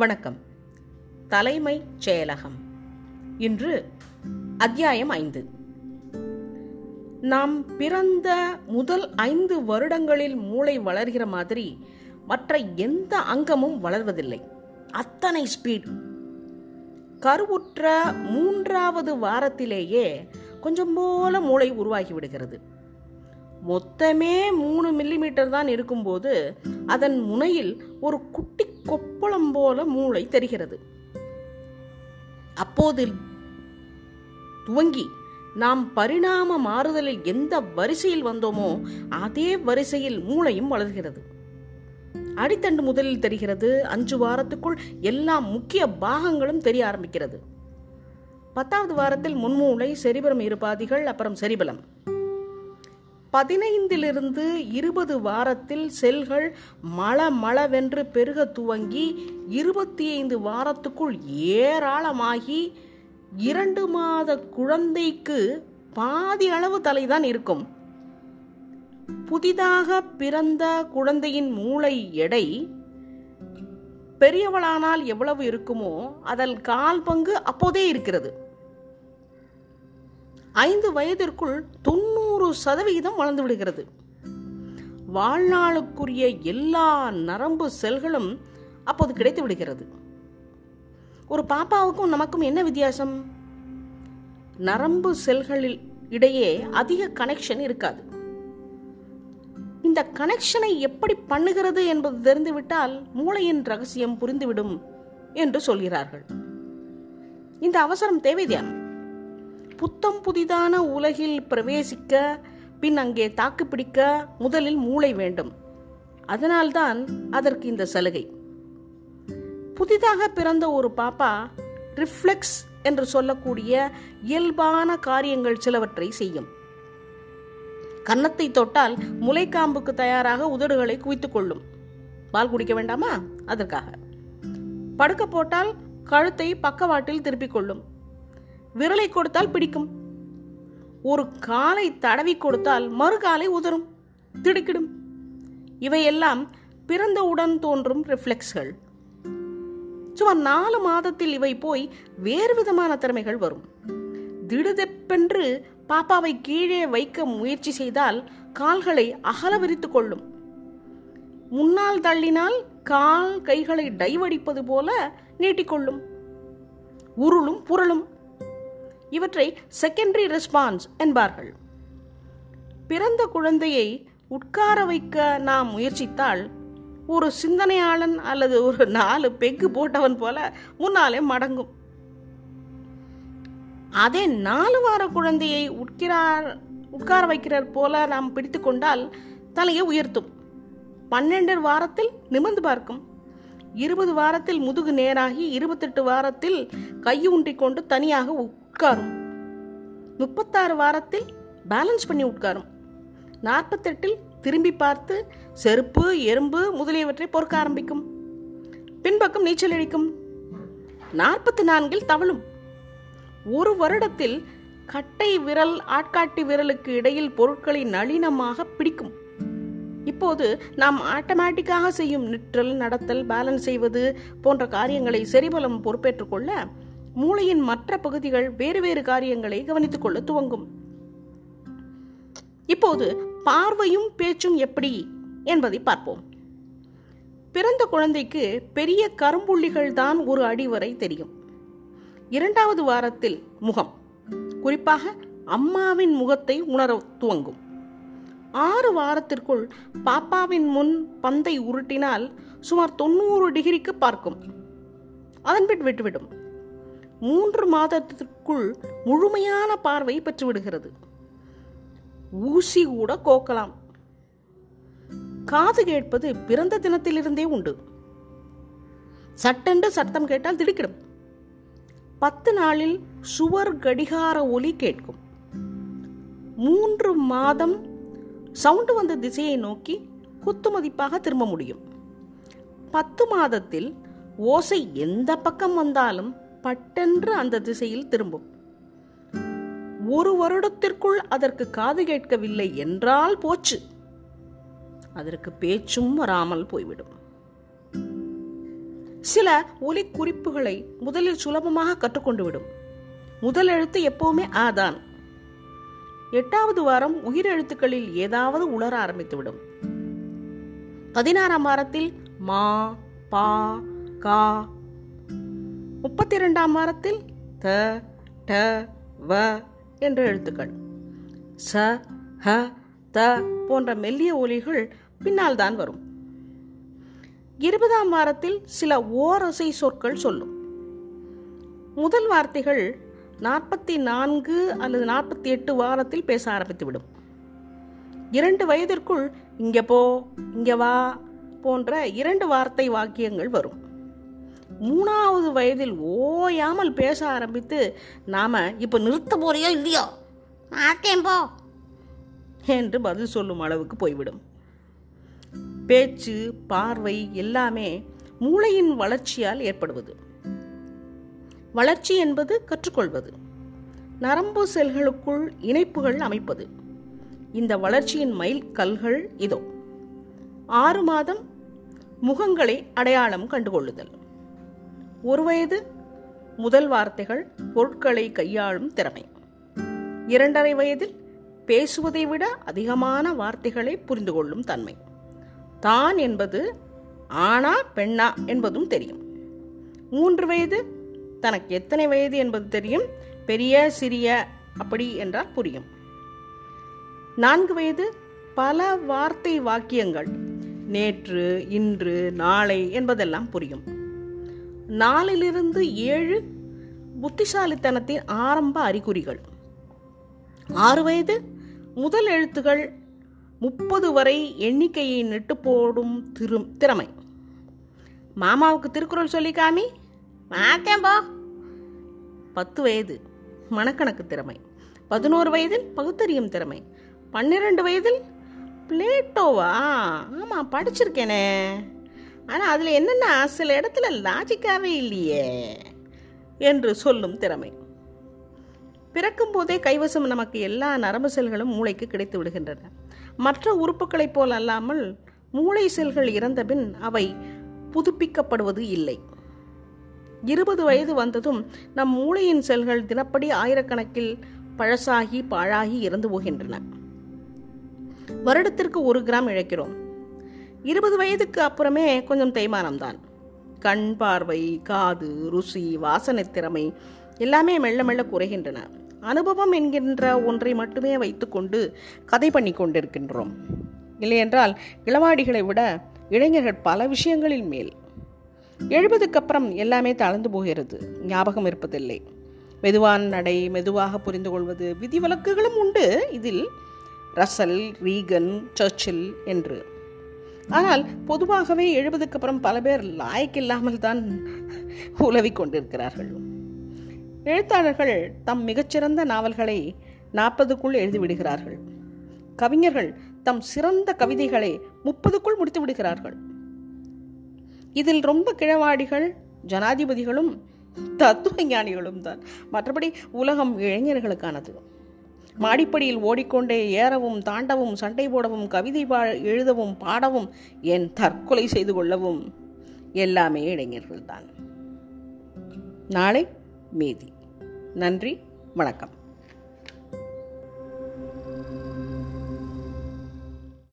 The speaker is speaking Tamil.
வணக்கம். தலைமை செயலகம். இன்று அத்தியாயம் ஐந்து. நாம் பிறந்த முதல் ஐந்து வருடங்களில் மூளை வளர்கிற மாதிரி மற்ற எந்த அங்கமும் வளர்வதில்லை. அத்தனை ஸ்பீட் கருவுற்ற மூன்றாவது வாரத்திலேயே கொஞ்சம் போல மூளை உருவாகி விடுகிறது. மொத்தமே மூணு மில்லிமீட்டர் தான் இருக்கும்போது அதன் முனையில் ஒரு குட்டி கொப்பளம் போல மூளை தெரிகிறது. அப்போது துவங்கி நாம் பரிணாம மாறுதலில் எந்த வரிசையில் வந்தோமோ அதே வரிசையில் மூளையும் வளர்கிறது. அடித்தண்டு முதலில் தெரிகிறது அஞ்சு வாரத்துக்குள் எல்லா முக்கிய பாகங்களும் தெரிய ஆரம்பிக்கிறது. பத்தாவது வாரத்தில் முன்மூளை செரிபரம் இருபாதிகள் அப்புறம் செரிபலம். பதினைந்திலிருந்து இருபது வாரத்தில் செல்கள் மள மளவென்று பெருக துவங்கி இருபத்தி ஐந்து வாரத்துக்குள் ஏராளமாகி இரண்டு மாத குழந்தைக்கு பாதி அளவு தலைதான் இருக்கும். புதிதாக பிறந்த குழந்தையின் மூளை எடை பெரியவளானால் எவ்வளவு இருக்குமோ அதன் கால் பங்கு அப்போதே இருக்கிறது. ஐந்து வயதிற்குள் தொண்ணூறு சதவிகிதம் வளர்ந்து விடுகிறது. வாழ்நாளுக்குரிய எல்லா நரம்பு செல்களும் அப்போது கிடைத்து விடுகிறது. ஒரு பாப்பாவுக்கும் நமக்கும் என்ன வித்தியாசம்? நரம்பு செல்களில் இடையே அதிக கனெக்ஷன் இருக்காது. இந்த கனெக்ஷனை எப்படி பண்ணுகிறது என்பது தெரிந்துவிட்டால் மூளையின் ரகசியம் புரிந்துவிடும் என்று சொல்கிறார்கள். இந்த அவசரம் தேவைதான். புத்தம் புதிதான உலகில் பிரவேசிக்க பின் அங்கே தாக்குப்பிடிக்க முதலில் மூளை வேண்டும். அதனால்தான் அதற்கு இந்த சலுகை. புதிதாக பிறந்த ஒரு பாப்பா ரிஃப்ளெக்ஸ் என்று சொல்லக்கூடிய இயல்பான காரியங்கள் சிலவற்றை செய்யும். கன்னத்தை தொட்டால் முளைக்காம்புக்கு தயாராக உதடுகளை குவித்துக் கொள்ளும். பால் குடிக்க வேண்டாமா? அதற்காக. படுக்க போட்டால் கழுத்தை பக்கவாட்டில் திருப்பிக் கொள்ளும். விரலை கொடுத்தால் பிடிக்கும். ஒரு காலை தடவி கொடுத்தால் மறுகாலை உதறும் திடுக்கிடும். இவையெல்லாம் பிறந்தவுடன் தோன்றும் ரிஃப்ளெக்ஸ்கள் சுமார் நாலு மாதத்தில் இவை போய் வேறு விதமான திறமைகள் வரும். திடுதெப்பென்று பாப்பாவை கீழே வைக்க முயற்சி செய்தால் கால்களை அகல விரித்துக் கொள்ளும். முன்னால் தள்ளினால் கால் கைகளை டைவடிப்பது போல நீட்டிக்கொள்ளும் உருளும் புரளும். இவற்றை செகண்டரி ரெஸ்பான்ஸ் என்பார்கள். பிறந்த குழந்தையை உட்கார வைக்க நாம் முயற்சித்தால் ஒரு சிந்தனையாளன் அல்லது ஒரு நாலு பெக்கு போட்டவன் போல முன்னாலே மடங்கும். அதே நாலு வார குழந்தையை உட்கிறார் உட்கார வைக்கிறார் போல நாம் பிடித்து கொண்டால் தலையை உயர்த்தும். பன்னெண்டு வாரத்தில் நிமிர்ந்து பார்க்கும். இருபது வாரத்தில் முதுகு நேராகி இருபத்தெட்டு வாரத்தில் கையூன்றி கொண்டு தனியாக உட்காரும். முப்பத்தாறு வாரத்தில் பேலன்ஸ் பண்ணி உட்காரும். நாற்பத்தெட்டில் திரும்பி பார்த்து செருப்பு எறும்பு முதலியவற்றை பொறுக்க ஆரம்பிக்கும். பின்பக்கம் நீச்சல் அடிக்கும். நாற்பத்தி நான்கில் தவழும். ஒரு வருடத்தில் கட்டை விரல் ஆட்காட்டி விரலுக்கு இடையில் பொருட்களை நளினமாக பிடிக்கும். இப்போது நாம் ஆட்டோமேட்டிக்காக செய்யும் நிற்றல் நடத்தல் பேலன்ஸ் செய்வது போன்ற காரியங்களை செரிபலம் பொறுப்பேற்றுக்கொள்ள மூளையின் மற்ற பகுதிகள் வேறு வேறு காரியங்களை கவனித்துக் கொள்ள துவங்கும். இப்போது பார்வையும் பேச்சும் எப்படி என்பதை பார்ப்போம். பிறந்த குழந்தைக்கு பெரிய கரும்புள்ளிகள் தான் ஒரு அடி வரை தெரியும். இரண்டாவது வாரத்தில் முகம் குறிப்பாக அம்மாவின் முகத்தை உணர துவங்கும். ஆறு வாரத்திற்குள் பாப்பாவின் முன் பந்தை உருட்டினால் சுமார் தொண்ணூறு டிகிரிக்கு பார்க்கும். அதன்பின் விட்டுவிடும். மூன்று மாதத்திற்குள் முழுமையான பார்வை பெற்றுவிடுகிறது. ஊசி கூட கோக்கலாம். காது கேட்பது பிறந்த தினத்திலிருந்தே உண்டு. சட்டென்று சத்தம் கேட்டால் திடுக்கிடும். பத்து நாளில் சுவர் கடிகார ஒலி கேட்கும். மூன்று மாதம் சவுண்டு வந்த திசையை நோக்கி குத்துமதிப்பாக திரும்ப முடியும். பத்து மாதத்தில் ஓசை எந்த பக்கம் வந்தாலும் பட்டென்று அந்த திசையில் திரும்பும். ஒரு வருடத்திற்குள் அதற்கு காது கேட்கவில்லை என்றால் போச்சு. அதற்கு பேச்சும் வராமல் போய்விடும். சில ஒலி குறிப்புகளை முதலில் சுலபமாக கற்றுக்கொண்டு விடும். முதல் எழுத்து எப்பவுமே ஆதான் எட்டாவது வாரம் உயிரெழுத்துக்களில் ஏதாவது உளர ஆரம்பித்துவிடும் பதினாறாம் வாரத்தில் மா பா கா முப்பத்தி இரண்டாம் வாரத்தில் த ட வ என்ற எழுத்துக்கள். ச ஹ த போன்ற மெல்லிய ஒலிகள் பின்னால் தான் வரும். இருபதாம் வாரத்தில் சில ஓரசை சொற்கள் சொல்லும். முதல் வார்த்தைகள் நாற்பத்தி நான்கு அல்லது நாற்பத்தி எட்டு வாரத்தில் பேச ஆரம்பித்துவிடும். இரண்டு வயதிற்குள் இங்கே போ இங்கே வா போன்ற இரண்டு வார்த்தை வாக்கியங்கள் வரும். மூணாவது வயதில் ஓயாமல் பேச ஆரம்பித்து நாம இப்ப நிறுத்த போறியா இல்லையா? மாட்டேன் போ. என்று பதில் சொல்லும் அளவுக்கு போய்விடும். பேச்சு பார்வை எல்லாமே மூளையின் வளர்ச்சியால் ஏற்படுவது. வளர்ச்சி என்பது கற்றுக்கொள்வது. நரம்பு செல்களுக்குள் இணைப்புகள் அமைப்பது. இந்த வளர்ச்சியின் மைல் கல்கள் இதோ. ஆறு மாதம் முகங்களை அடையாளம் கண்டுகொள்ளுதல். ஒரு வயது முதல் வார்த்தைகள் பொருட்களை கையாளும் திறமை. இரண்டரை வயதில் பேசுவதை விட அதிகமான வார்த்தைகளை புரிந்து கொள்ளும் தன்மை. தான் என்பது ஆனா பெண்ணா என்பதும் தெரியும். மூன்று வயது தனக்கு எத்தனை வயது என்பது தெரியும். பெரிய சிறிய அப்படி என்றால் புரியும். நான்கு வயது பல வார்த்தை வாக்கியங்கள் நேற்று இன்று நாளை என்பதெல்லாம் புரியும். நாலிலிருந்து ஏழு புத்திசாலித்தனத்தின் ஆரம்ப அறிகுறிகள். ஆறு வயது முதல் எழுத்துகள் முப்பது வரை எண்ணிக்கையை நெட்டு போடும் திரு திறமை. மாமாவுக்கு திருக்குறள் சொல்லி காமி. போ பத்து வயது மனக்கணக்கு திறமை. பதினோரு வயதில் பகுத்தறியும் திறமை. பன்னிரெண்டு வயதில் பிளேட்டோவா? ஆமாம் படிச்சிருக்கேனே. ஆனால் அதில் என்னென்னா சில இடத்துல லாஜிக்காகவே இல்லையே என்று சொல்லும் திறமை. பிறக்கும் போதே கைவசம் நமக்கு எல்லா நரம்பு செல்களும் மூளைக்கு கிடைத்து விடுகின்றன. மற்ற உறுப்புகளைப் போல் அல்லாமல் மூளை செல்கள் இறந்தபின் அவை புதுப்பிக்கப்படுவது இல்லை. இருபது வயது வந்ததும் நம் மூளையின் செல்கள் தினப்படி ஆயிரக்கணக்கில் பழசாகி பாழாகி இறந்து போகின்றன. வருடத்திற்கு ஒரு கிராம் இழக்கிறோம். இருபது வயதுக்கு அப்புறமே கொஞ்சம் தேய்மானம்தான். கண் பார்வை காது ருசி வாசனை திறமை எல்லாமே மெல்ல மெல்ல குறைகின்றன. அனுபவம் என்கின்ற ஒன்றை மட்டுமே வைத்துக்கொண்டு கதை பண்ணி கொண்டிருக்கின்றோம். இல்லையென்றால் இளவாடிகளை விட இளைஞர்கள் பல விஷயங்களில் மேல். எழுபதுக்கு அப்புறம் எல்லாமே தளர்ந்து போகிறது. ஞாபகம் இருப்பதில்லை. மெதுவான நடை மெதுவாக புரிந்து கொள்வது விதிவிலக்குகளும் உண்டு. இதில் ரசல் ரீகன் சர்ச்சில் என்று. ஆனால் பொதுவாகவே எழுபதுக்கு அப்புறம் பல பேர் லாய்க்கில்லாமல் தான் உலவிக் கொண்டிருக்கிறார்கள். எழுத்தாளர்கள் தம் மிகச்சிறந்த நாவல்களை நாற்பதுக்குள் எழுதிவிடுகிறார்கள். கவிஞர்கள் தம் சிறந்த கவிதைகளை முப்பதுக்குள் முடித்து விடுகிறார்கள் இதில் ரொம்ப கிழவாடிகள் ஜனாதிபதிகளும் தத்துவ ஞானிகளும் தான். மற்றபடி உலகம் இளைஞர்களுக்கானது. மாடிப்படியில் ஓடிக்கொண்டே ஏறவும் தாண்டவும் சண்டை போடவும் கவிதை பா எழுதவும் பாடவும் என் தற்கொலை செய்து கொள்ளவும் எல்லாமே இளைஞர்கள்தான். நாளை மீதி. நன்றி வணக்கம்.